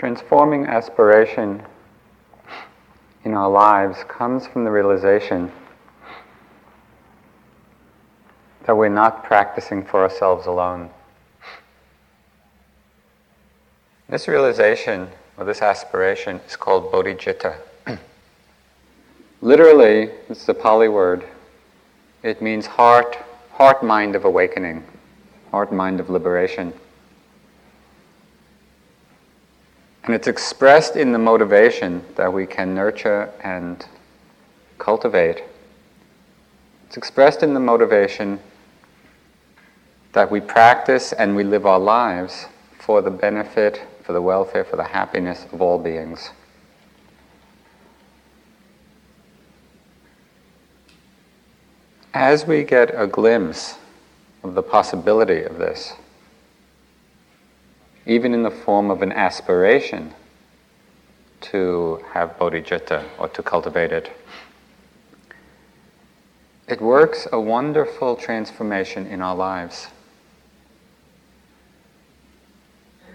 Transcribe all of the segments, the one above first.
Transforming aspiration in our lives comes from the realization that we're not practicing for ourselves alone. This realization, or this aspiration, is called bodhicitta. Literally, it's a Pali word. It means heart, heart mind of awakening, heart mind of liberation. And it's expressed in the motivation that we can nurture and cultivate. It's expressed in the motivation that we practice and we live our lives for the benefit, for the welfare, for the happiness of all beings. As we get a glimpse of the possibility of this, even in the form of an aspiration to have bodhicitta or to cultivate it, it works a wonderful transformation in our lives.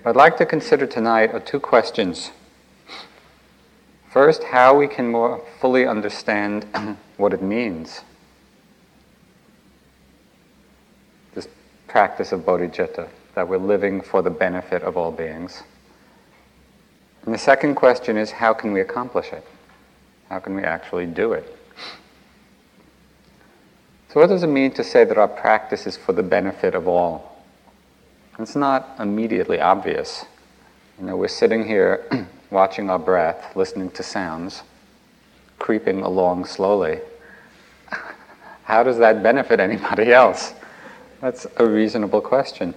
I'd like to consider tonight are two questions. First, how we can more fully understand what it means. This practice of bodhicitta, that we're living for the benefit of all beings. And the second question is how can we accomplish it? How can we actually do it? So, what does it mean to say that our practice is for the benefit of all? It's not immediately obvious. You know, we're sitting here watching our breath, listening to sounds, creeping along slowly. How does that benefit anybody else? That's a reasonable question.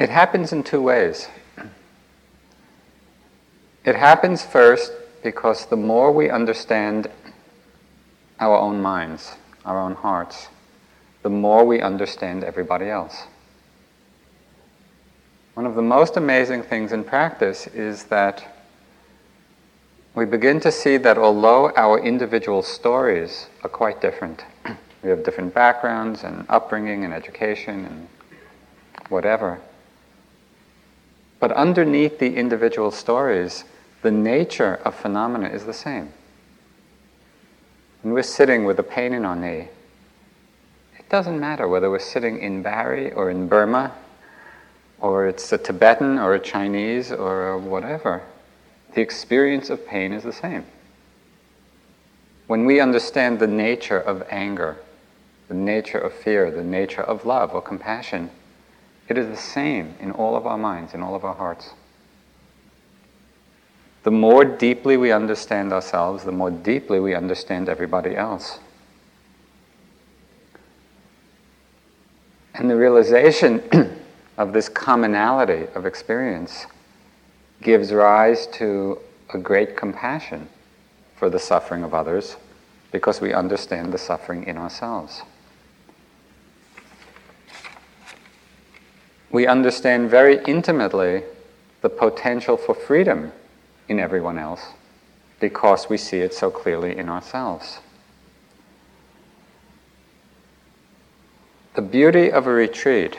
It happens in two ways. It happens first because the more we understand our own minds, our own hearts, the more we understand everybody else. One of the most amazing things in practice is that we begin to see that although our individual stories are quite different, we have different backgrounds and upbringing and education and whatever, but underneath the individual stories, the nature of phenomena is the same. When we're sitting with a pain in our knee, it doesn't matter whether we're sitting in Barre or in Burma, or it's a Tibetan or a Chinese or whatever. The experience of pain is the same. When we understand the nature of anger, the nature of fear, the nature of love or compassion, it is the same in all of our minds, in all of our hearts. The more deeply we understand ourselves, the more deeply we understand everybody else. And the realization of this commonality of experience gives rise to a great compassion for the suffering of others because we understand the suffering in ourselves. We understand very intimately the potential for freedom in everyone else because we see it so clearly in ourselves. The beauty of a retreat,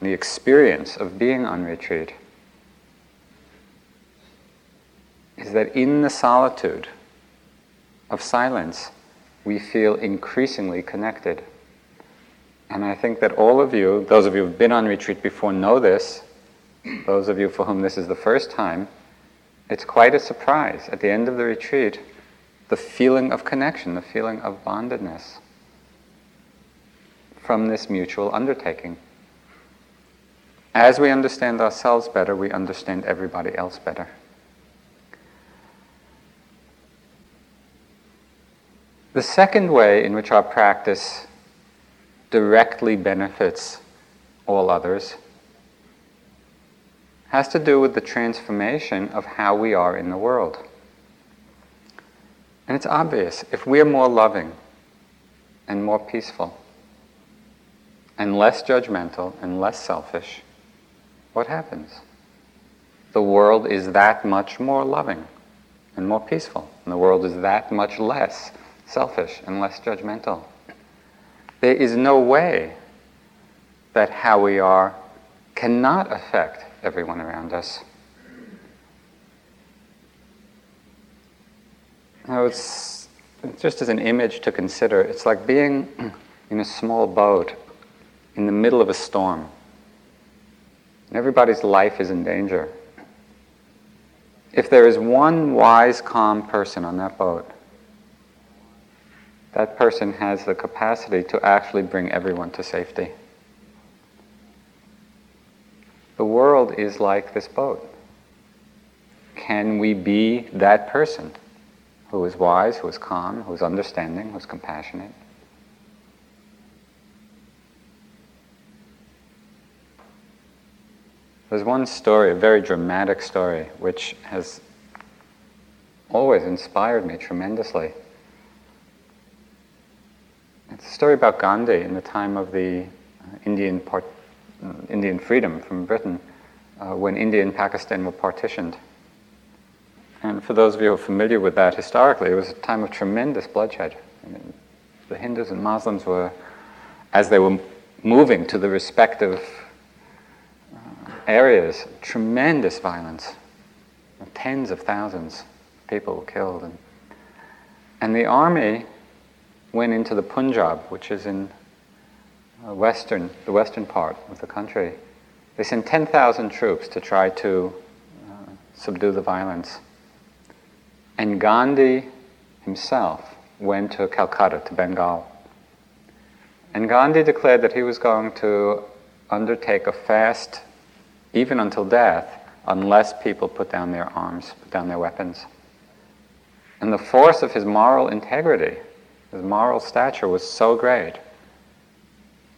the experience of being on retreat, is that in the solitude of silence, we feel increasingly connected. And I think that all of you, those of you who've been on retreat before, know this. Those of you for whom this is the first time, it's quite a surprise at the end of the retreat, the feeling of connection, the feeling of bondedness from this mutual undertaking. As we understand ourselves better, we understand everybody else better. The second way in which our practice directly benefits all others has to do with the transformation of how we are in the world. And it's obvious if we're more loving and more peaceful and less judgmental and less selfish, what happens? The world is that much more loving and more peaceful, and the world is that much less selfish and less judgmental. There is no way that how we are cannot affect everyone around us. Now, it's just as an image to consider, it's like being in a small boat in the middle of a storm. Everybody's life is in danger. If there is one wise, calm person on that boat, that person has the capacity to actually bring everyone to safety. The world is like this boat. Can we be that person who is wise, who is calm, who is understanding, who is compassionate? There's one story, a very dramatic story, which has always inspired me tremendously. It's a story about Gandhi in the time of the uh, Indian, part, uh, Indian freedom from Britain, uh, when India and Pakistan were partitioned. And for those of you who are familiar with that historically, it was a time of tremendous bloodshed. I mean, the Hindus and Muslims were, as they were moving to the respective areas, tremendous violence. Tens of thousands of people were killed. And, and the army went into the Punjab, which is in uh, western, the western part of the country. They sent 10,000 troops to try to uh, subdue the violence. And Gandhi himself went to Calcutta, to Bengal. And Gandhi declared that he was going to undertake a fast even until death, unless people put down their arms, put down their weapons. And the force of his moral integrity, his moral stature was so great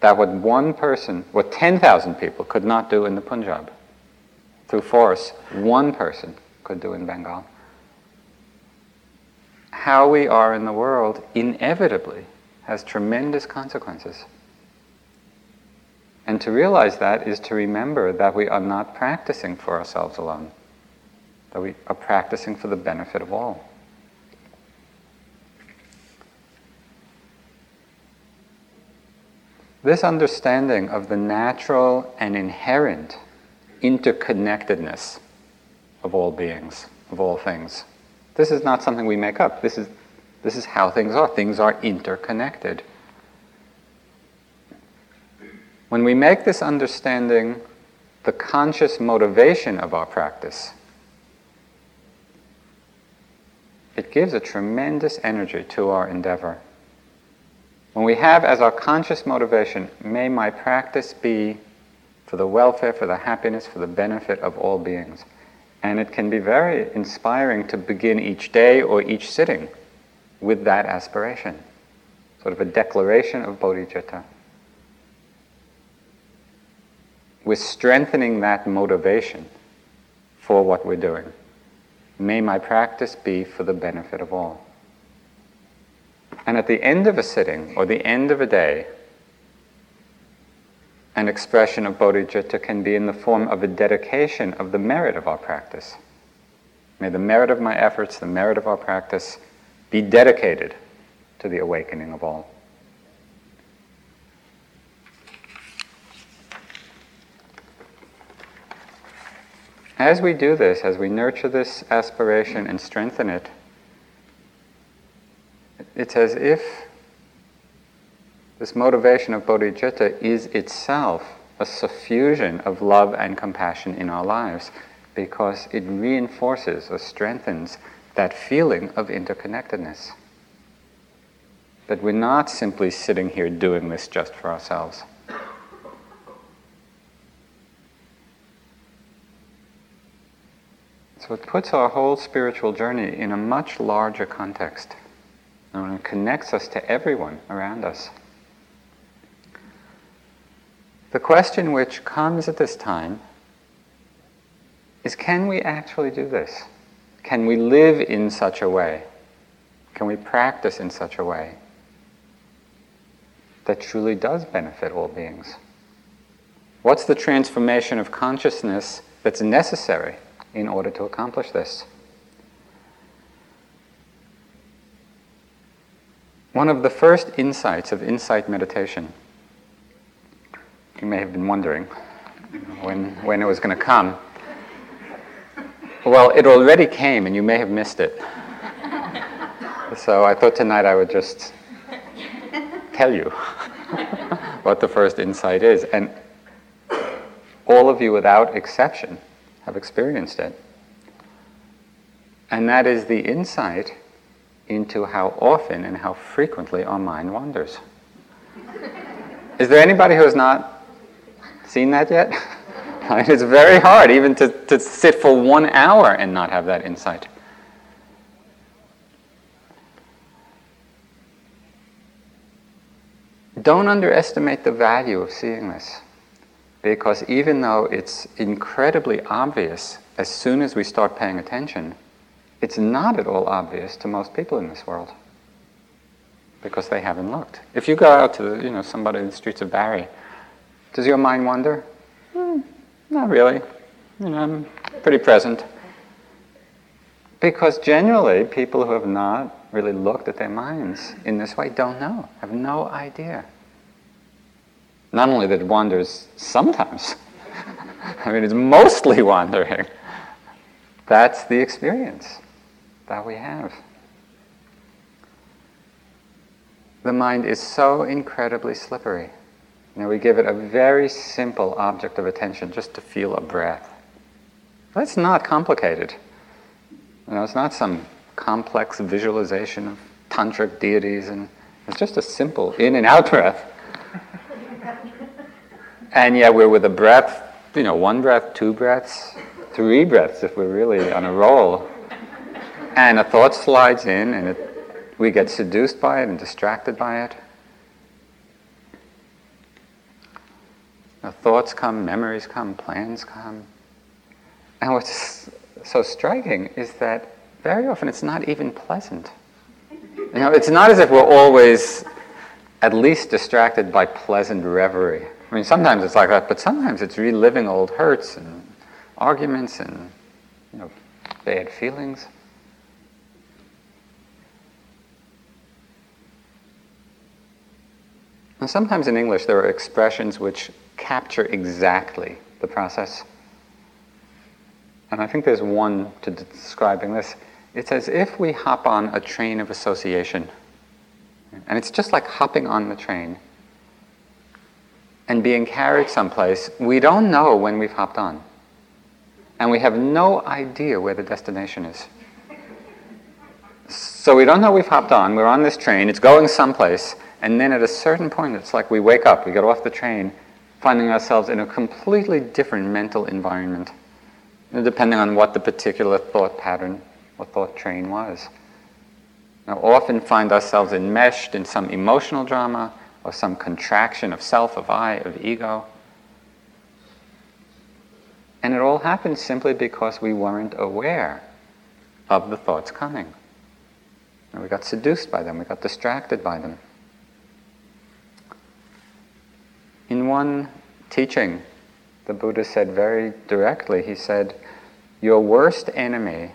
that what one person, what 10,000 people could not do in the Punjab, through force, one person could do in Bengal. How we are in the world inevitably has tremendous consequences. And to realize that is to remember that we are not practicing for ourselves alone, that we are practicing for the benefit of all. This understanding of the natural and inherent interconnectedness of all beings, of all things. This is not something we make up. This is, this is how things are. Things are interconnected. When we make this understanding the conscious motivation of our practice, it gives a tremendous energy to our endeavor. When we have as our conscious motivation, may my practice be for the welfare, for the happiness, for the benefit of all beings. And it can be very inspiring to begin each day or each sitting with that aspiration, sort of a declaration of bodhicitta. we're strengthening that motivation for what we're doing. May my practice be for the benefit of all. And at the end of a sitting or the end of a day, an expression of bodhicitta can be in the form of a dedication of the merit of our practice. May the merit of my efforts, the merit of our practice, be dedicated to the awakening of all. As we do this, as we nurture this aspiration and strengthen it, it's as if this motivation of bodhicitta is itself a suffusion of love and compassion in our lives because it reinforces or strengthens that feeling of interconnectedness. That we're not simply sitting here doing this just for ourselves. So it puts our whole spiritual journey in a much larger context and it connects us to everyone around us. The question which comes at this time is can we actually do this? Can we live in such a way? Can we practice in such a way that truly does benefit all beings? What's the transformation of consciousness that's necessary in order to accomplish this. One of the first insights of insight meditation, you may have been wondering, when, when it was going to come. Well, it already came, and you may have missed it. So I thought tonight I would just tell you what the first insight is. And all of you, without exception, have experienced it. And that is the insight into how often and how frequently our mind wanders. Is there anybody who has not seen that yet? it's very hard even to, to sit for one hour and not have that insight. Don't underestimate the value of seeing this. Because even though it's incredibly obvious as soon as we start paying attention, it's not at all obvious to most people in this world because they haven't looked. If you go out to the, you know somebody in the streets of Barre, does your mind wander? Hmm, not really. You know, I'm pretty present. Because generally, people who have not really looked at their minds in this way don't know, have no idea. Not only that it wanders sometimes, I mean, it's mostly wandering. That's the experience that we have. The mind is so incredibly slippery. You know, we give it a very simple object of attention just to feel a breath. That's not complicated. You know, it's not some complex visualization of tantric deities, and it's just a simple in and out breath. and yet we're with a breath, you know, one breath, two breaths, three breaths if we're really on a roll. And a thought slides in, and it, we get seduced by it and distracted by it. Now, thoughts come, memories come, plans come. And what's so striking is that very often it's not even pleasant. You know, it's not as if we're always at least distracted by pleasant reverie. I mean, sometimes it's like that, but sometimes it's reliving old hurts and arguments and you know, bad feelings. And sometimes in English there are expressions which capture exactly the process. And I think there's one to describing this. It's as if we hop on a train of association. And it's just like hopping on the train and being carried someplace. We don't know when we've hopped on. And we have no idea where the destination is. So we don't know we've hopped on. We're on this train. It's going someplace. And then at a certain point, it's like we wake up, we get off the train, finding ourselves in a completely different mental environment, depending on what the particular thought pattern or thought train was. Now, often find ourselves enmeshed in some emotional drama or some contraction of self, of I, of ego. And it all happens simply because we weren't aware of the thoughts coming. And we got seduced by them, we got distracted by them. In one teaching, the Buddha said very directly, he said, Your worst enemy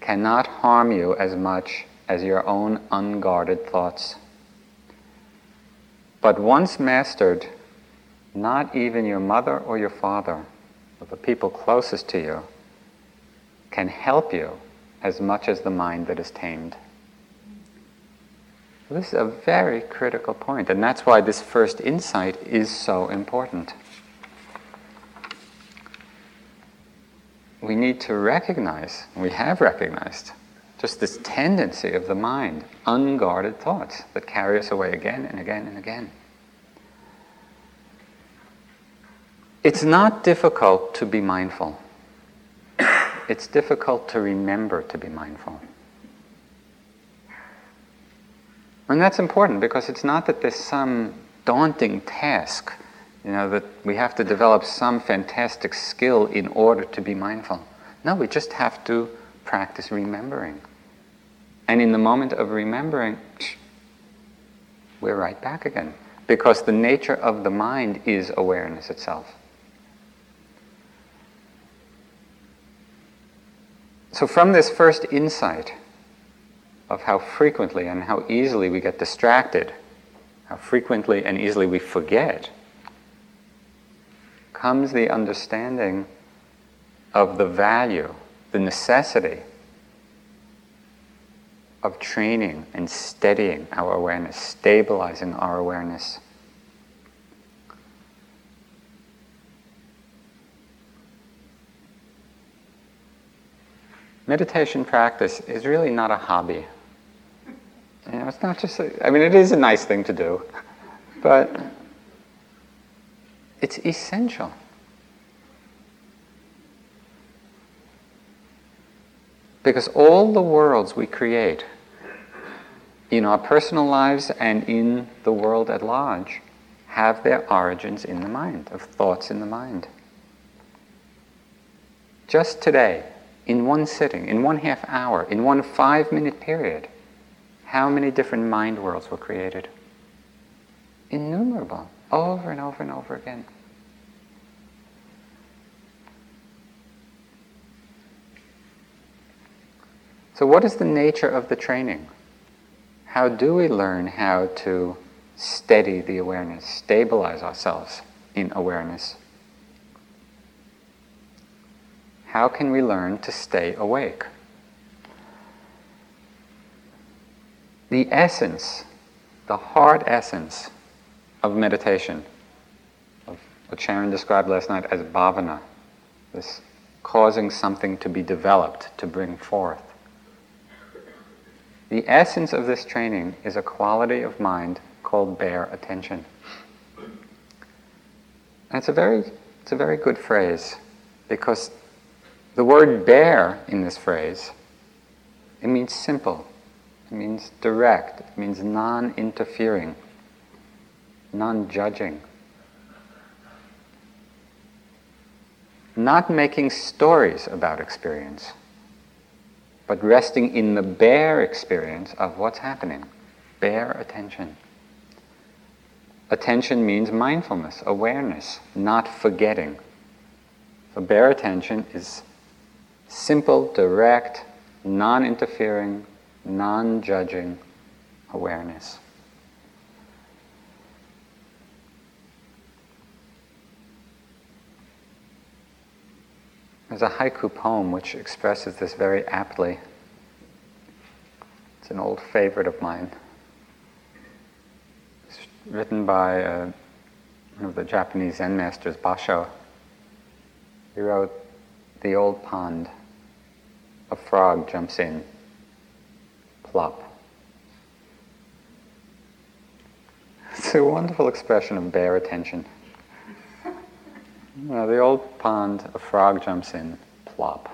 cannot harm you as much as your own unguarded thoughts. But once mastered, not even your mother or your father, or the people closest to you, can help you as much as the mind that is tamed. This is a very critical point, and that's why this first insight is so important. We need to recognize, we have recognized, just this tendency of the mind, unguarded thoughts that carry us away again and again and again. It's not difficult to be mindful. It's difficult to remember to be mindful. And that's important because it's not that there's some daunting task, you know, that we have to develop some fantastic skill in order to be mindful. No, we just have to practice remembering. And in the moment of remembering, we're right back again. Because the nature of the mind is awareness itself. So, from this first insight, of how frequently and how easily we get distracted, how frequently and easily we forget, comes the understanding of the value, the necessity of training and steadying our awareness, stabilizing our awareness. Meditation practice is really not a hobby. Know, it's not just, a, I mean, it is a nice thing to do, but it's essential. Because all the worlds we create in our personal lives and in the world at large have their origins in the mind, of thoughts in the mind. Just today, in one sitting, in one half hour, in one five minute period, how many different mind worlds were created? Innumerable, over and over and over again. So, what is the nature of the training? How do we learn how to steady the awareness, stabilize ourselves in awareness? How can we learn to stay awake? The essence, the hard essence of meditation, of what Sharon described last night as bhavana, this causing something to be developed, to bring forth. The essence of this training is a quality of mind called bare attention. And it's a very, it's a very good phrase because the word bare in this phrase, it means simple, it means direct, it means non interfering, non judging. Not making stories about experience but resting in the bare experience of what's happening. Bare attention. Attention means mindfulness, awareness, not forgetting. So, bare attention is simple, direct, non interfering, non judging awareness. There's a haiku poem which expresses this very aptly. It's an old favorite of mine. It's written by uh, one of the Japanese Zen masters, Basho. He wrote, The old pond, a frog jumps in, plop. It's a wonderful expression of bare attention. Well, the old pond, a frog jumps in, plop.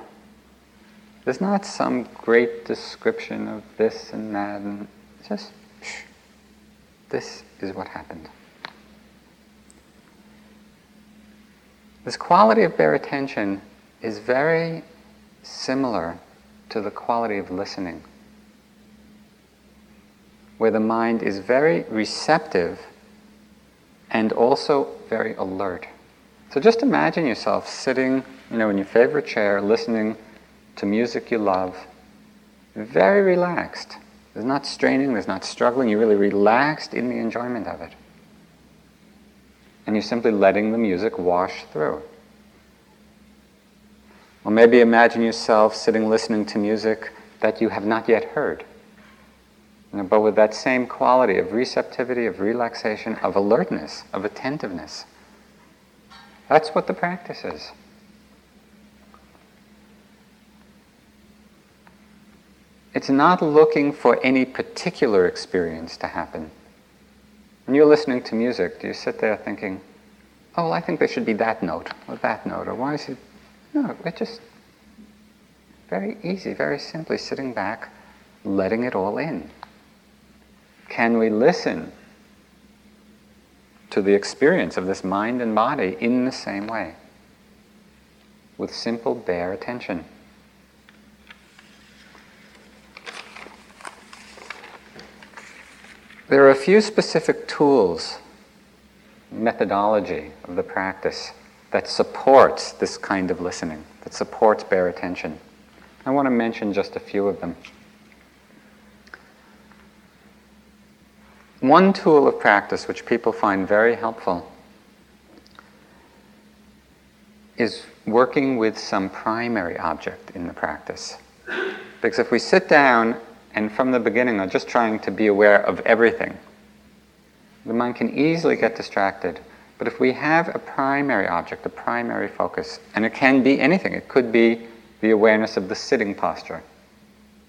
There's not some great description of this and that, and just, shh, this is what happened. This quality of bare attention is very similar to the quality of listening, where the mind is very receptive and also very alert. So just imagine yourself sitting, you know, in your favorite chair, listening to music you love, very relaxed. There's not straining, there's not struggling, you're really relaxed in the enjoyment of it. And you're simply letting the music wash through. Or maybe imagine yourself sitting listening to music that you have not yet heard. You know, but with that same quality of receptivity, of relaxation, of alertness, of attentiveness. That's what the practice is. It's not looking for any particular experience to happen. When you're listening to music, do you sit there thinking, oh, well, I think there should be that note or that note, or why is it? No, it's just very easy, very simply sitting back, letting it all in. Can we listen to the experience of this mind and body in the same way, with simple, bare attention. There are a few specific tools, methodology of the practice that supports this kind of listening, that supports bare attention. I want to mention just a few of them. One tool of practice which people find very helpful is working with some primary object in the practice. Because if we sit down and from the beginning are just trying to be aware of everything, the mind can easily get distracted. But if we have a primary object, a primary focus, and it can be anything, it could be the awareness of the sitting posture.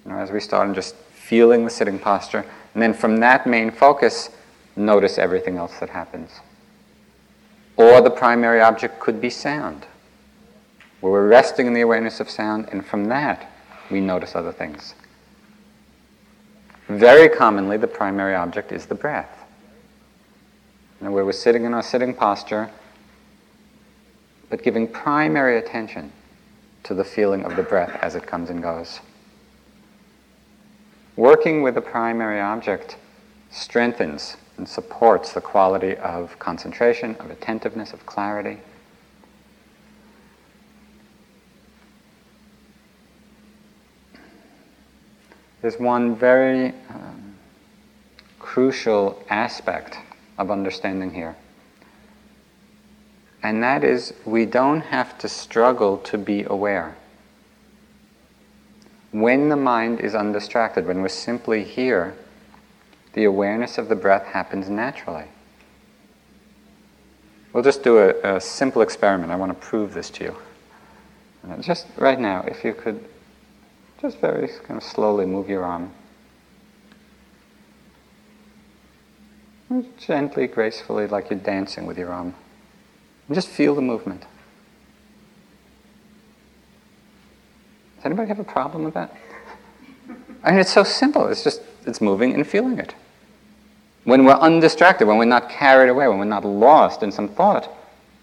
You know, as we start and just feeling the sitting posture, and then from that main focus, notice everything else that happens. Or the primary object could be sound, where we're resting in the awareness of sound, and from that, we notice other things. Very commonly, the primary object is the breath. Know, where we're sitting in our sitting posture, but giving primary attention to the feeling of the breath as it comes and goes. Working with a primary object strengthens and supports the quality of concentration, of attentiveness, of clarity. There's one very um, crucial aspect of understanding here. And that is, we don't have to struggle to be aware. When the mind is undistracted, when we're simply here, the awareness of the breath happens naturally. We'll just do a, a simple experiment. I want to prove this to you. Uh, just right now, if you could just very kind of slowly move your arm. Gently, gracefully, like you're dancing with your arm. And just feel the movement. Does anybody have a problem with that? I mean, it's so simple. It's just, it's moving and feeling it. When we're undistracted, when we're not carried away, when we're not lost in some thought,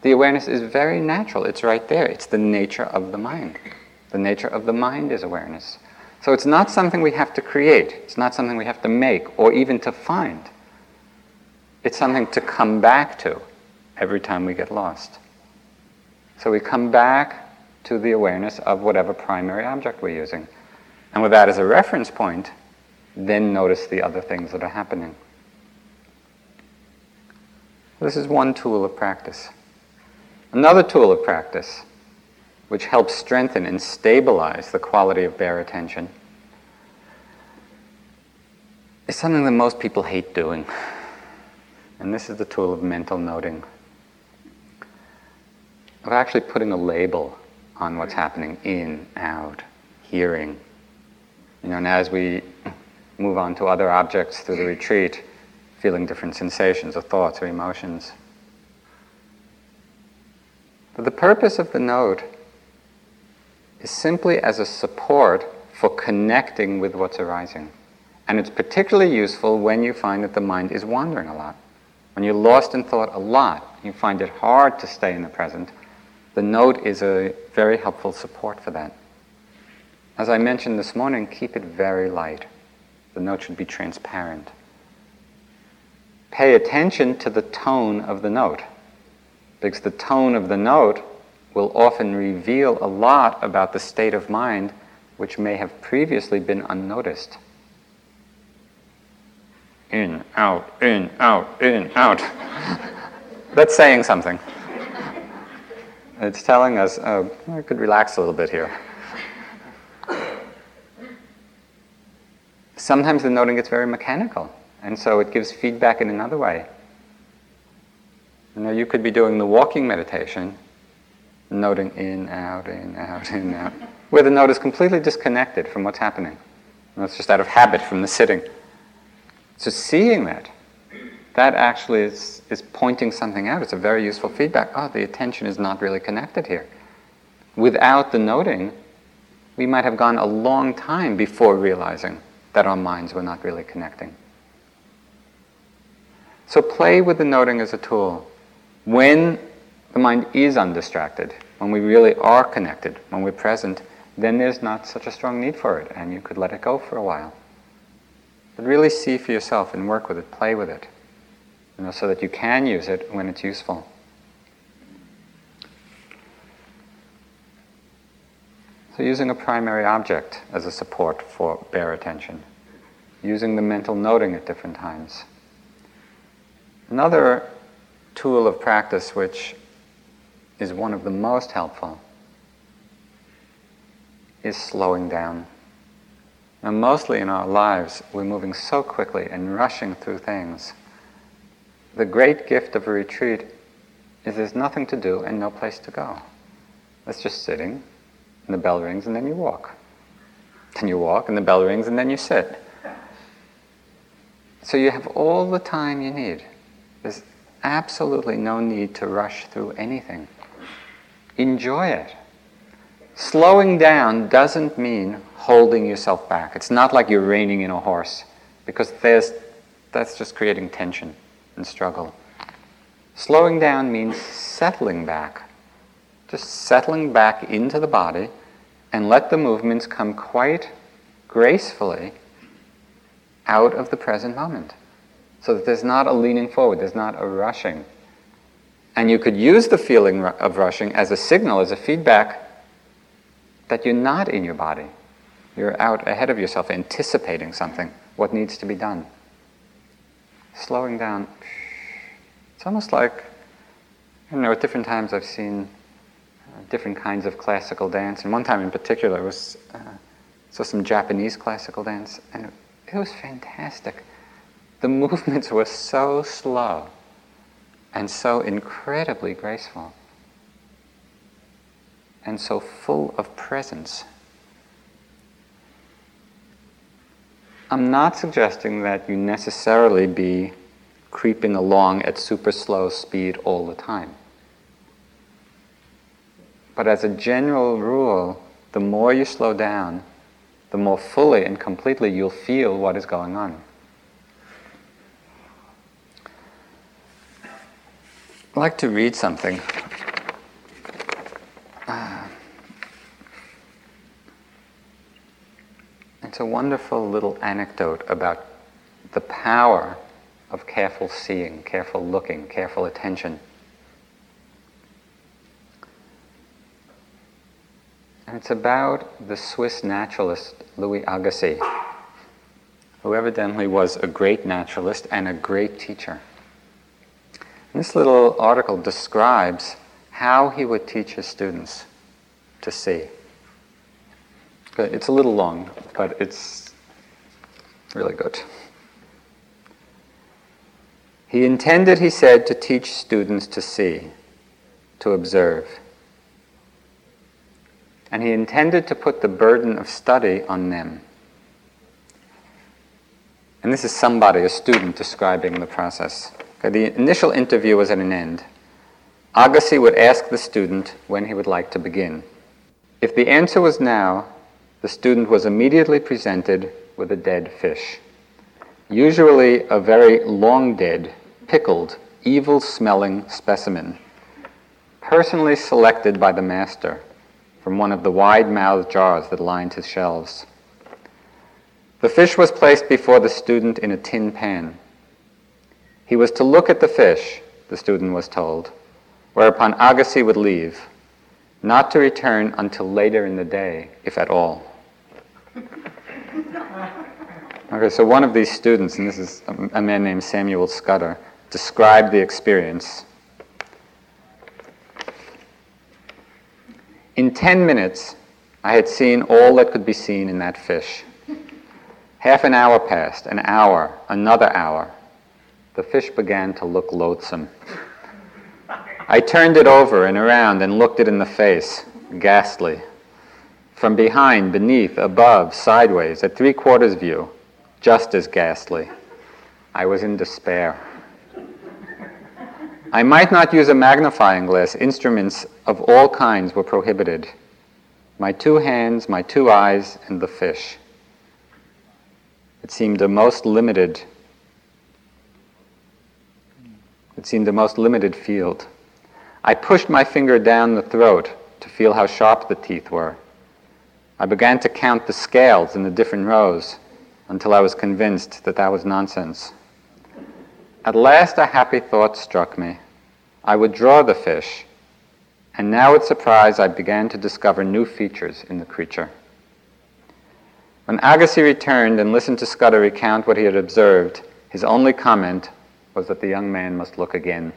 the awareness is very natural. It's right there. It's the nature of the mind. The nature of the mind is awareness. So it's not something we have to create. It's not something we have to make or even to find. It's something to come back to every time we get lost. So we come back to the awareness of whatever primary object we're using. And with that as a reference point, then notice the other things that are happening. This is one tool of practice. Another tool of practice, which helps strengthen and stabilize the quality of bare attention, is something that most people hate doing. And this is the tool of mental noting. Of actually putting a label on what's happening in, out, hearing. You know, and as we move on to other objects through the retreat, feeling different sensations or thoughts or emotions. But the purpose of the note is simply as a support for connecting with what's arising. And it's particularly useful when you find that the mind is wandering a lot. When you're lost in thought a lot, you find it hard to stay in the present, the note is a very helpful support for that. As I mentioned this morning, keep it very light. The note should be transparent. Pay attention to the tone of the note, because the tone of the note will often reveal a lot about the state of mind which may have previously been unnoticed in, out, in, out, in, out. That's saying something. It's telling us, oh, I could relax a little bit here. Sometimes the noting gets very mechanical, and so it gives feedback in another way. You know, you could be doing the walking meditation, noting in, out, in, out, in, out, where the note is completely disconnected from what's happening. And it's just out of habit from the sitting. So seeing that, that actually is, is pointing something out. It's a very useful feedback. Oh, the attention is not really connected here. Without the noting, we might have gone a long time before realizing that our minds were not really connecting. So play with the noting as a tool. When the mind is undistracted, when we really are connected, when we're present, then there's not such a strong need for it, and you could let it go for a while. But really see for yourself and work with it, play with it, you know, so that you can use it when it's useful. So, using a primary object as a support for bare attention, using the mental noting at different times. Another tool of practice which is one of the most helpful is slowing down. And mostly in our lives, we're moving so quickly and rushing through things. The great gift of a retreat is there's nothing to do and no place to go. It's just sitting, and the bell rings, and then you walk. Then you walk, and the bell rings, and then you sit. So you have all the time you need. There's absolutely no need to rush through anything. Enjoy it. Slowing down doesn't mean holding yourself back. It's not like you're reining in a horse, because there's, that's just creating tension and struggle. Slowing down means settling back. Just settling back into the body and let the movements come quite gracefully out of the present moment. So that there's not a leaning forward, there's not a rushing. And you could use the feeling of rushing as a signal, as a feedback that you're not in your body. You're out ahead of yourself, anticipating something, what needs to be done. Slowing down. It's almost like, you know, at different times I've seen uh, different kinds of classical dance. And one time in particular, I was, uh, saw some Japanese classical dance, and it was fantastic. The movements were so slow and so incredibly graceful and so full of presence. I'm not suggesting that you necessarily be creeping along at super slow speed all the time. But as a general rule, the more you slow down, the more fully and completely you'll feel what is going on. I'd like to read something ah. It's a wonderful little anecdote about the power of careful seeing, careful looking, careful attention. And it's about the Swiss naturalist Louis Agassiz, who evidently was a great naturalist and a great teacher. And this little article describes how he would teach his students to see. It's a little long, but it's really good. He intended, he said, to teach students to see, to observe. And he intended to put the burden of study on them. And this is somebody, a student, describing the process. Okay, the initial interview was at an end. Agassiz would ask the student when he would like to begin. If the answer was now, the student was immediately presented with a dead fish, usually a very long dead, pickled, evil smelling specimen, personally selected by the master from one of the wide mouthed jars that lined his shelves. The fish was placed before the student in a tin pan. He was to look at the fish, the student was told, whereupon Agassiz would leave, not to return until later in the day, if at all. Okay, so one of these students, and this is a man named Samuel Scudder, described the experience. In 10 minutes, I had seen all that could be seen in that fish. Half an hour passed, an hour, another hour. The fish began to look loathsome. I turned it over and around and looked it in the face, ghastly from behind, beneath, above, sideways, at three quarters view, just as ghastly. I was in despair. I might not use a magnifying glass. Instruments of all kinds were prohibited. My two hands, my two eyes, and the fish. It seemed a most limited. It seemed a most limited field. I pushed my finger down the throat to feel how sharp the teeth were. I began to count the scales in the different rows until I was convinced that that was nonsense. At last, a happy thought struck me. I would draw the fish, and now with surprise I began to discover new features in the creature. When Agassiz returned and listened to Scudder recount what he had observed, his only comment was that the young man must look again.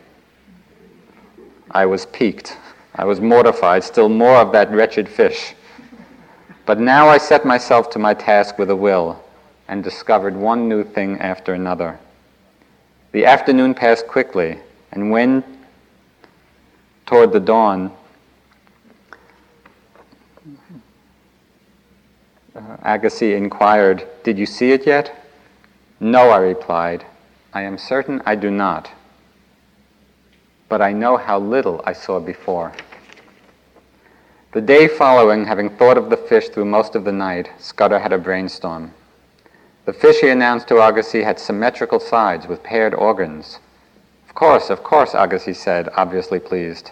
I was piqued. I was mortified, still more of that wretched fish. But now I set myself to my task with a will and discovered one new thing after another. The afternoon passed quickly, and when, toward the dawn, uh, Agassiz inquired, Did you see it yet? No, I replied. I am certain I do not. But I know how little I saw before. The day following, having thought of the fish through most of the night, Scudder had a brainstorm. The fish, he announced to Agassiz, had symmetrical sides with paired organs. Of course, of course, Agassiz said, obviously pleased.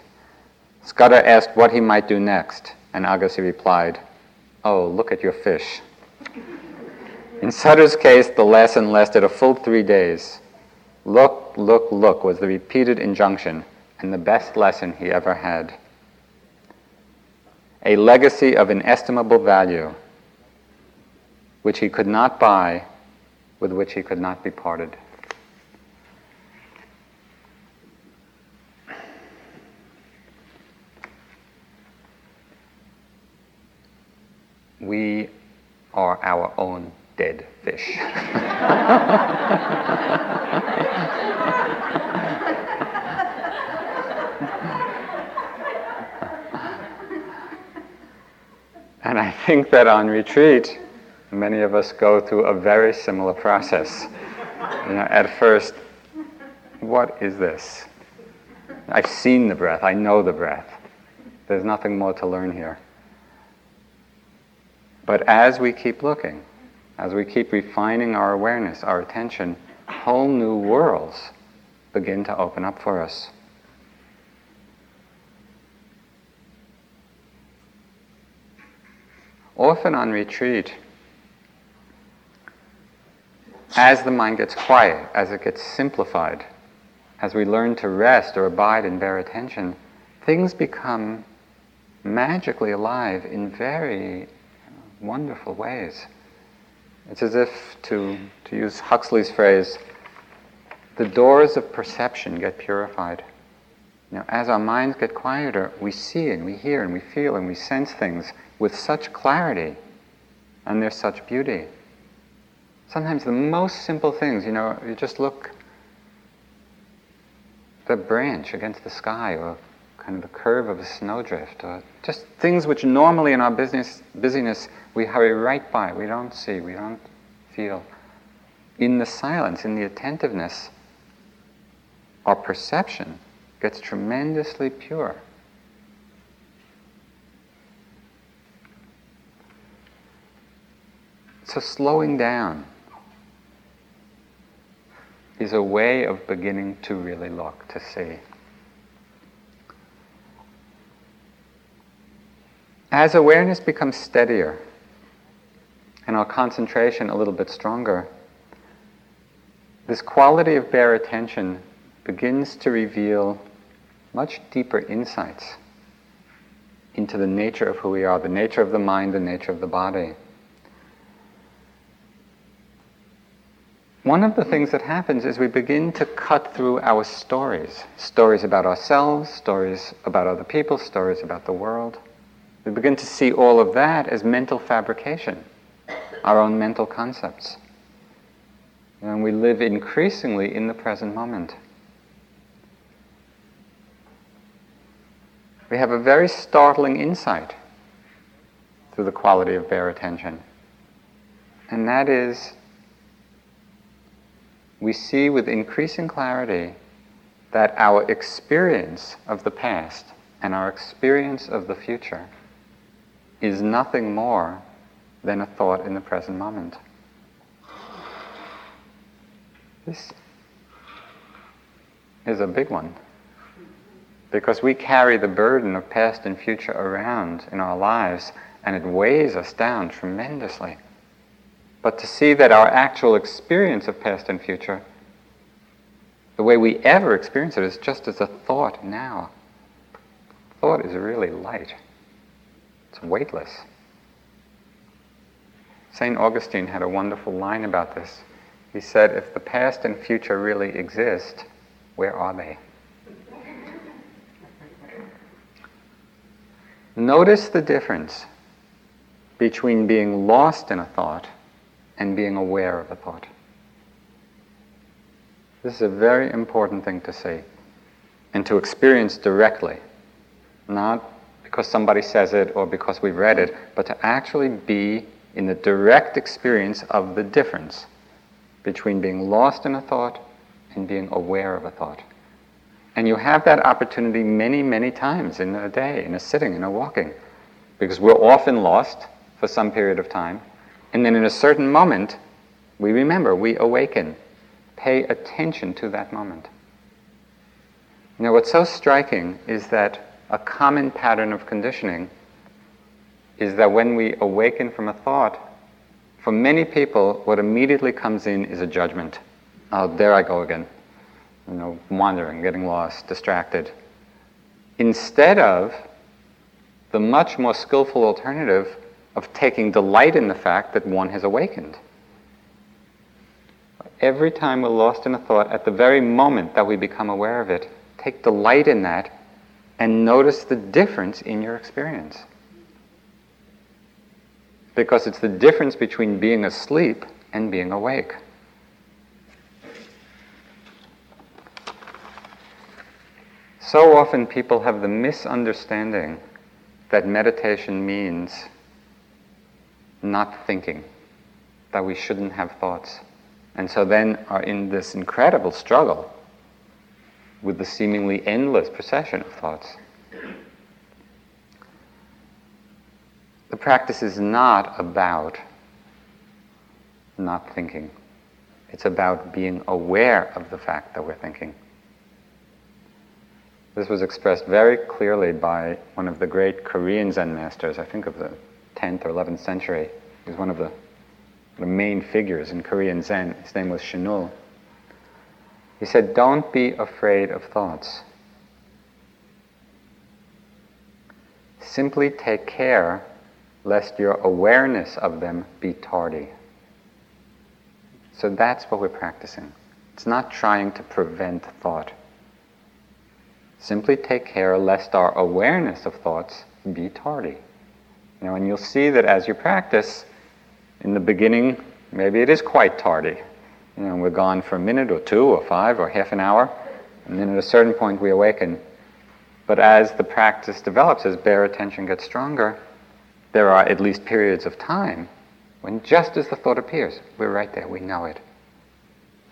Scudder asked what he might do next, and Agassiz replied, Oh, look at your fish. In Scudder's case, the lesson lasted a full three days. Look, look, look was the repeated injunction, and the best lesson he ever had a legacy of inestimable value, which he could not buy, with which he could not be parted. We are our own dead fish. And I think that on retreat, many of us go through a very similar process. You know, at first, what is this? I've seen the breath, I know the breath. There's nothing more to learn here. But as we keep looking, as we keep refining our awareness, our attention, whole new worlds begin to open up for us. Often on retreat, as the mind gets quiet, as it gets simplified, as we learn to rest or abide in bare attention, things become magically alive in very wonderful ways. It's as if, to, to use Huxley's phrase, the doors of perception get purified. Know, as our minds get quieter, we see and we hear and we feel and we sense things with such clarity and there's such beauty. Sometimes the most simple things, you know, you just look the branch against the sky or kind of the curve of a snowdrift or just things which normally in our business busyness we hurry right by, we don't see, we don't feel. In the silence, in the attentiveness, our perception gets tremendously pure. So, slowing down is a way of beginning to really look, to see. As awareness becomes steadier and our concentration a little bit stronger, this quality of bare attention begins to reveal much deeper insights into the nature of who we are, the nature of the mind, the nature of the body. One of the things that happens is we begin to cut through our stories stories about ourselves, stories about other people, stories about the world. We begin to see all of that as mental fabrication, our own mental concepts. And we live increasingly in the present moment. We have a very startling insight through the quality of bare attention. And that is we see with increasing clarity that our experience of the past and our experience of the future is nothing more than a thought in the present moment. This is a big one because we carry the burden of past and future around in our lives and it weighs us down tremendously but to see that our actual experience of past and future, the way we ever experience it, is just as a thought now. Thought is really light, it's weightless. St. Augustine had a wonderful line about this. He said, If the past and future really exist, where are they? Notice the difference between being lost in a thought and being aware of a thought. This is a very important thing to see and to experience directly, not because somebody says it or because we've read it, but to actually be in the direct experience of the difference between being lost in a thought and being aware of a thought. And you have that opportunity many, many times in a day, in a sitting, in a walking, because we're often lost for some period of time. And then in a certain moment, we remember, we awaken. Pay attention to that moment. Now, what's so striking is that a common pattern of conditioning is that when we awaken from a thought, for many people, what immediately comes in is a judgment. Oh, there I go again. You know, wandering, getting lost, distracted. Instead of the much more skillful alternative of taking delight in the fact that one has awakened. Every time we're lost in a thought, at the very moment that we become aware of it, take delight in that and notice the difference in your experience. Because it's the difference between being asleep and being awake. So often people have the misunderstanding that meditation means not thinking, that we shouldn't have thoughts. And so then are in this incredible struggle with the seemingly endless procession of thoughts. The practice is not about not thinking. It's about being aware of the fact that we're thinking. This was expressed very clearly by one of the great Korean Zen masters, I think of the 10th or 11th century. He was one of the, the main figures in Korean Zen. His name was Chinul. He said, Don't be afraid of thoughts. Simply take care lest your awareness of them be tardy. So that's what we're practicing. It's not trying to prevent thought. Simply take care lest our awareness of thoughts be tardy. You know, and you'll see that as you practice, in the beginning, maybe it is quite tardy. You know, we're gone for a minute or two or five or half an hour, and then at a certain point we awaken. But as the practice develops, as bare attention gets stronger, there are at least periods of time when just as the thought appears, we're right there, we know it.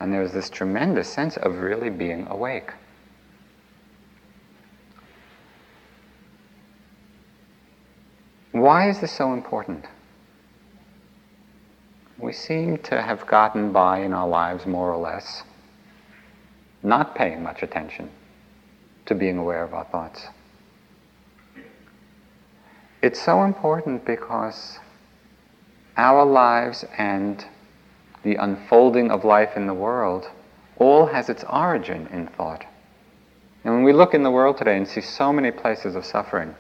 And there's this tremendous sense of really being awake. Why is this so important? we seem to have gotten by in our lives more or less, not paying much attention to being aware of our thoughts. It's so important because our lives and the unfolding of life in the world all has its origin in thought. And when we look in the world today and see so many places of suffering,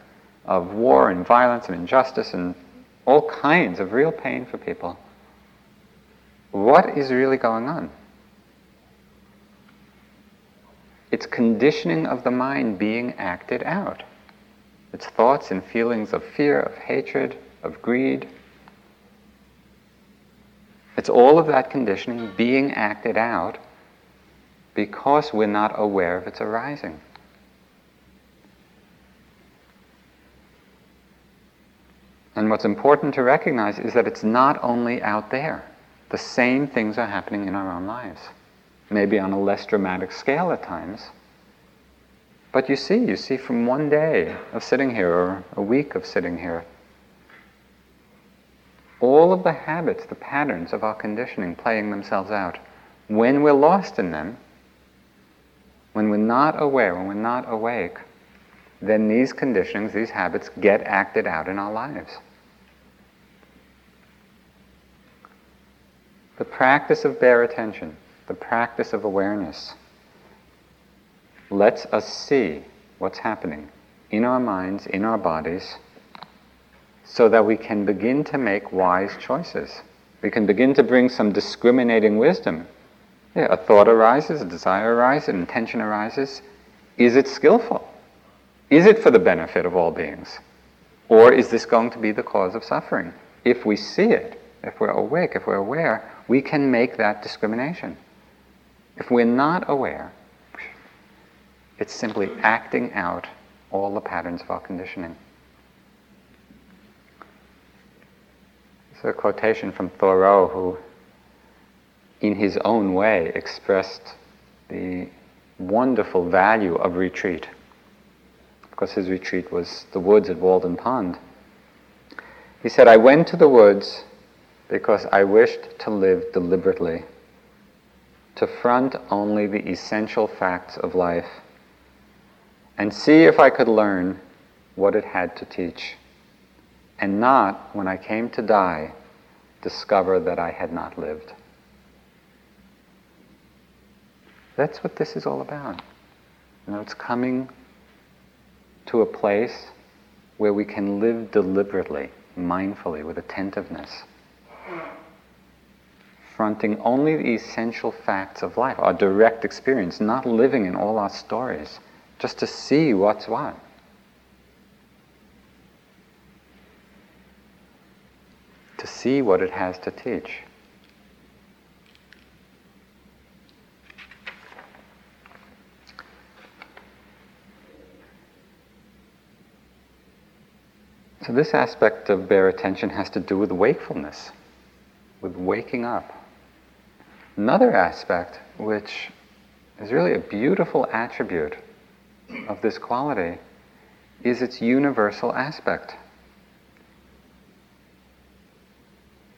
of war and violence and injustice and all kinds of real pain for people, what is really going on? It's conditioning of the mind being acted out. It's thoughts and feelings of fear, of hatred, of greed. It's all of that conditioning being acted out because we're not aware of its arising. And what's important to recognize is that it's not only out there the same things are happening in our own lives. Maybe on a less dramatic scale at times. But you see, you see from one day of sitting here or a week of sitting here, all of the habits, the patterns of our conditioning playing themselves out. When we're lost in them, when we're not aware, when we're not awake, then these conditionings, these habits get acted out in our lives. The practice of bare attention, the practice of awareness, lets us see what's happening in our minds, in our bodies, so that we can begin to make wise choices. We can begin to bring some discriminating wisdom. Yeah, a thought arises, a desire arises, an intention arises. Is it skillful? Is it for the benefit of all beings? Or is this going to be the cause of suffering? If we see it, if we're awake, if we're aware, we can make that discrimination. If we're not aware, it's simply acting out all the patterns of our conditioning. It's a quotation from Thoreau, who, in his own way, expressed the wonderful value of retreat. Because his retreat was the woods at Walden Pond. He said, I went to the woods because I wished to live deliberately, to front only the essential facts of life, and see if I could learn what it had to teach, and not, when I came to die, discover that I had not lived. That's what this is all about. You know, it's coming to a place where we can live deliberately, mindfully, with attentiveness fronting only the essential facts of life, our direct experience, not living in all our stories, just to see what's what. To see what it has to teach. So, this aspect of bare attention has to do with wakefulness, with waking up. Another aspect, which is really a beautiful attribute of this quality, is its universal aspect.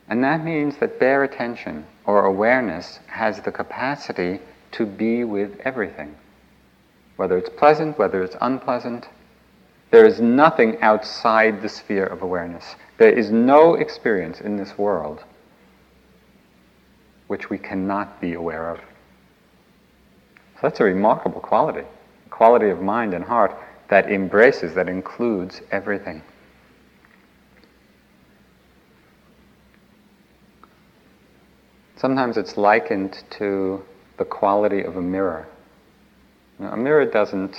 And that means that bare attention or awareness has the capacity to be with everything. Whether it's pleasant, whether it's unpleasant, there is nothing outside the sphere of awareness. There is no experience in this world which we cannot be aware of. So that's a remarkable quality, a quality of mind and heart that embraces, that includes everything. Sometimes it's likened to the quality of a mirror. Now, a mirror doesn't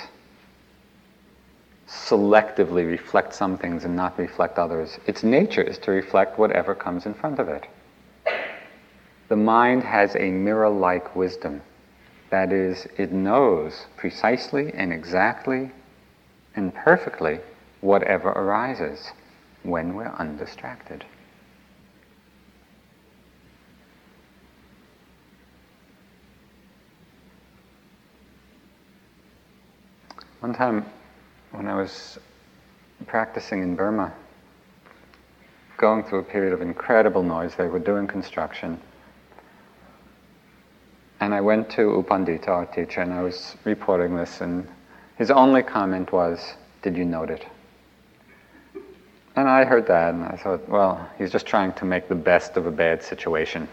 selectively reflect some things and not reflect others. Its nature is to reflect whatever comes in front of it. The mind has a mirror like wisdom. That is, it knows precisely and exactly and perfectly whatever arises when we're undistracted. One time when I was practicing in Burma, going through a period of incredible noise, they were doing construction and I went to Upandita, Pandita, our teacher, and I was reporting this, and his only comment was, Did you note it? And I heard that, and I thought, well, he's just trying to make the best of a bad situation.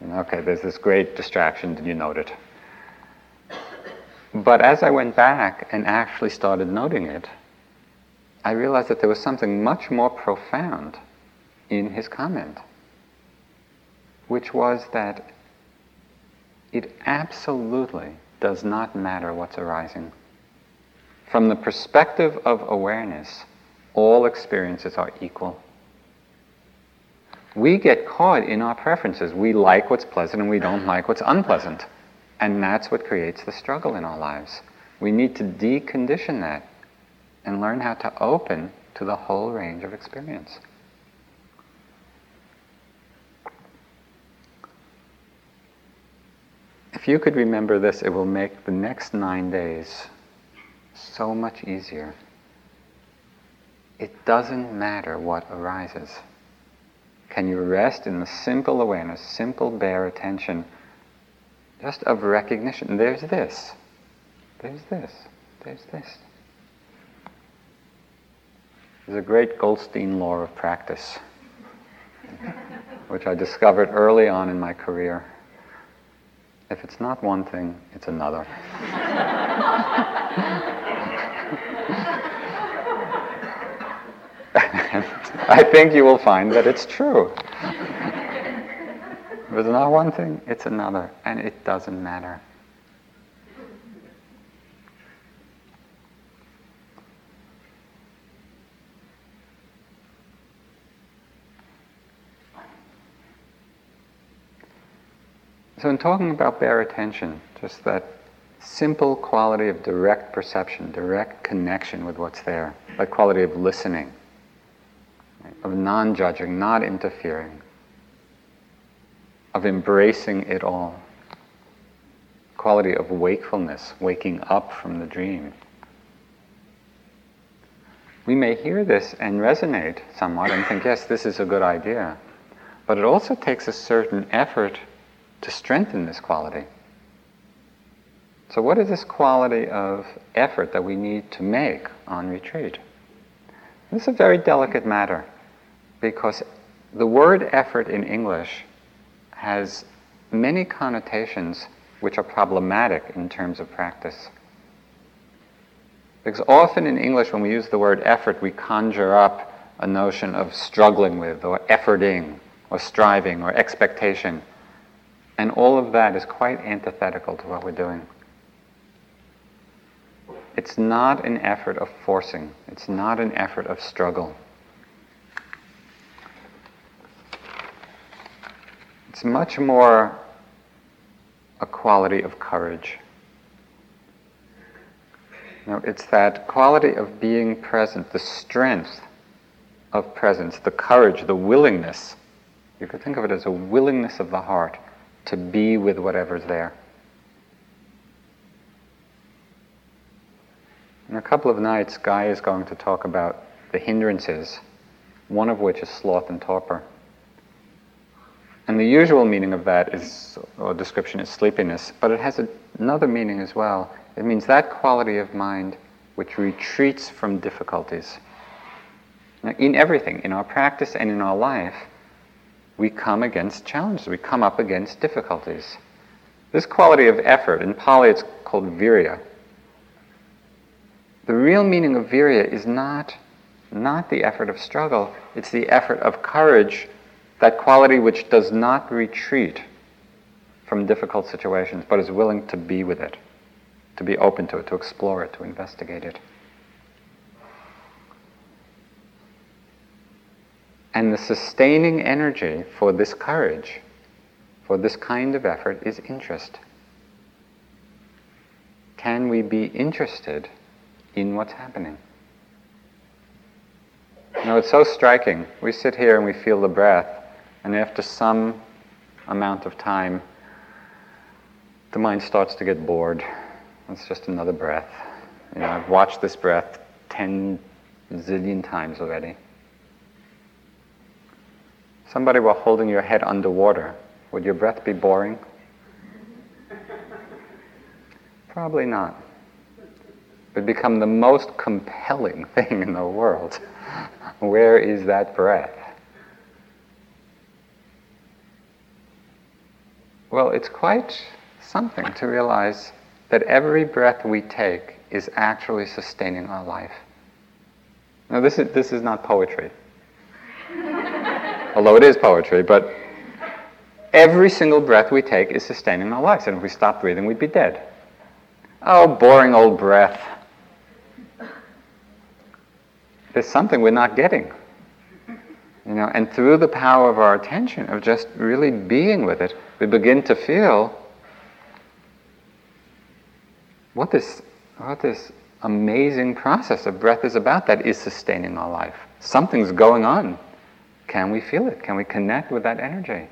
Know, okay, there's this great distraction, did you note it? But as I went back and actually started noting it, I realized that there was something much more profound in his comment, which was that it absolutely does not matter what's arising. From the perspective of awareness, all experiences are equal. We get caught in our preferences. We like what's pleasant and we don't like what's unpleasant. And that's what creates the struggle in our lives. We need to decondition that and learn how to open to the whole range of experience. If you could remember this, it will make the next nine days so much easier. It doesn't matter what arises. Can you rest in the simple awareness, simple bare attention, just of recognition? There's this, there's this, there's this. There's a great Goldstein law of practice, which I discovered early on in my career. If it's not one thing, it's another. I think you will find that it's true. If it's not one thing, it's another, and it doesn't matter. So, in talking about bare attention, just that simple quality of direct perception, direct connection with what's there, that quality of listening, of non judging, not interfering, of embracing it all, quality of wakefulness, waking up from the dream. We may hear this and resonate somewhat and think, yes, this is a good idea. But it also takes a certain effort to strengthen this quality. So, what is this quality of effort that we need to make on retreat? This is a very delicate matter because the word effort in English has many connotations which are problematic in terms of practice. Because often in English, when we use the word effort, we conjure up a notion of struggling with, or efforting, or striving, or expectation. And all of that is quite antithetical to what we're doing. It's not an effort of forcing, it's not an effort of struggle. It's much more a quality of courage. Know, it's that quality of being present, the strength of presence, the courage, the willingness. You could think of it as a willingness of the heart to be with whatever's there. In a couple of nights, Guy is going to talk about the hindrances, one of which is sloth and torpor. And the usual meaning of that is, or description is sleepiness, but it has a, another meaning as well. It means that quality of mind which retreats from difficulties. Now, in everything, in our practice and in our life, we come against challenges, we come up against difficulties. This quality of effort, in Pali it's called virya, the real meaning of virya is not, not the effort of struggle, it's the effort of courage, that quality which does not retreat from difficult situations, but is willing to be with it, to be open to it, to explore it, to investigate it. And the sustaining energy for this courage, for this kind of effort, is interest. Can we be interested in what's happening. You know, it's so striking. We sit here and we feel the breath, and after some amount of time, the mind starts to get bored. It's just another breath. You know, I've watched this breath 10 zillion times already. Somebody while holding your head underwater, would your breath be boring? Probably not It would become the most compelling thing in the world. Where is that breath? Well, it's quite something to realize that every breath we take is actually sustaining our life. Now, this is, this is not poetry, although it is poetry, but every single breath we take is sustaining our lives. And if we stopped breathing, we'd be dead. Oh, boring old breath. there's something we're not getting. You know, and through the power of our attention, of just really being with it, we begin to feel what this, what this amazing process of breath is about that is sustaining our life. Something's going on. Can we feel it? Can we connect with that energy?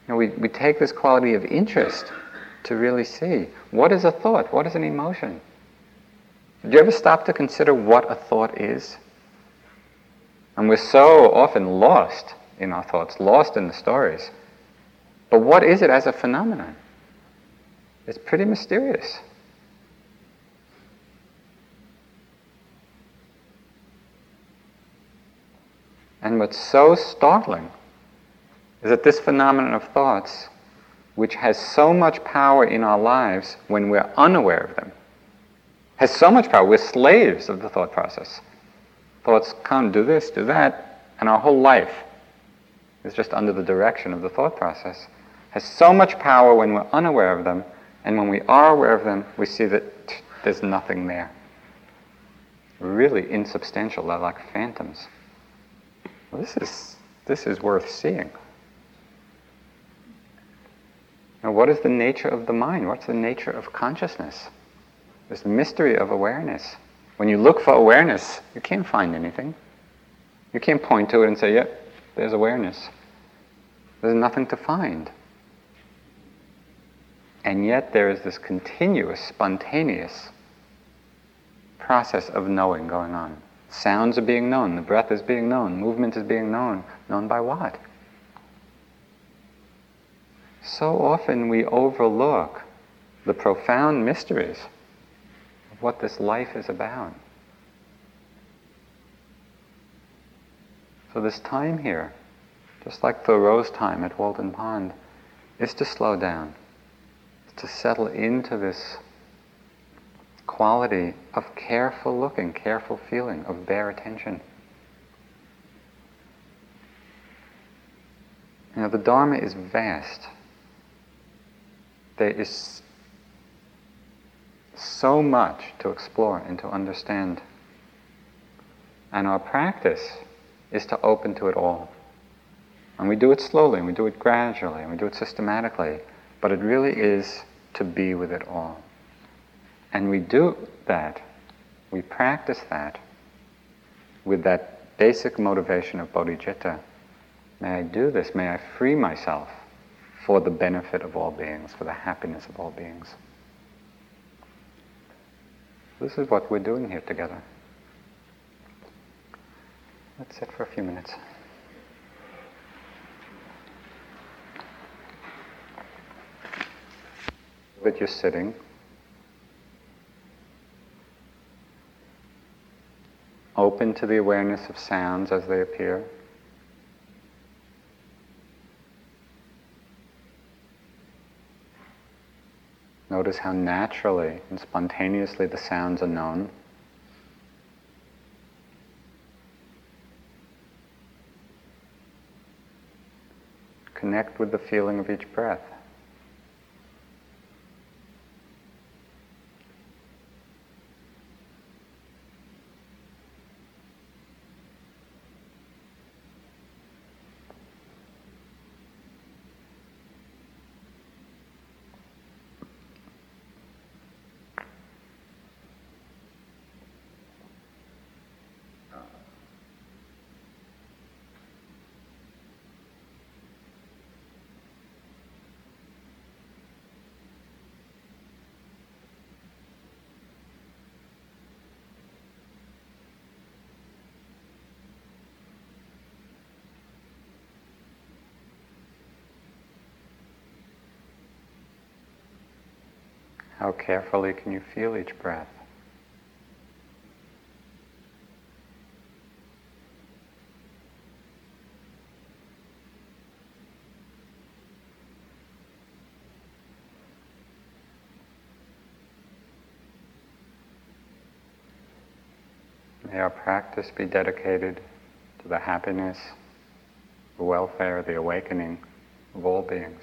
You know, we, we take this quality of interest to really see what is a thought, what is an emotion. Do you ever stop to consider what a thought is? And we're so often lost in our thoughts, lost in the stories. But what is it as a phenomenon? It's pretty mysterious. And what's so startling is that this phenomenon of thoughts, which has so much power in our lives when we're unaware of them, has so much power. We're slaves of the thought process. Thoughts come, do this, do that, and our whole life is just under the direction of the thought process. Has so much power when we're unaware of them, and when we are aware of them, we see that there's nothing there. Really insubstantial, they're like phantoms. Well, this is this is worth seeing. Now, what is the nature of the mind? What's the nature of consciousness? This mystery of awareness. When you look for awareness, you can't find anything. You can't point to it and say, yep, there's awareness. There's nothing to find. And yet there is this continuous, spontaneous process of knowing going on. Sounds are being known, the breath is being known, movement is being known. Known by what? So often we overlook the profound mysteries what this life is about. So, this time here, just like Thoreau's time at Walden Pond, is to slow down, to settle into this quality of careful looking, careful feeling, of bare attention. Now, the Dharma is vast. There is so much to explore and to understand. And our practice is to open to it all. And we do it slowly, and we do it gradually, and we do it systematically, but it really is to be with it all. And we do that, we practice that with that basic motivation of bodhicitta. May I do this, may I free myself for the benefit of all beings, for the happiness of all beings. This is what we're doing here together. Let's sit for a few minutes. That you're sitting. Open to the awareness of sounds as they appear. Notice how naturally and spontaneously the sounds are known. Connect with the feeling of each breath. How carefully can you feel each breath? May our practice be dedicated to the happiness, the welfare, the awakening of all beings.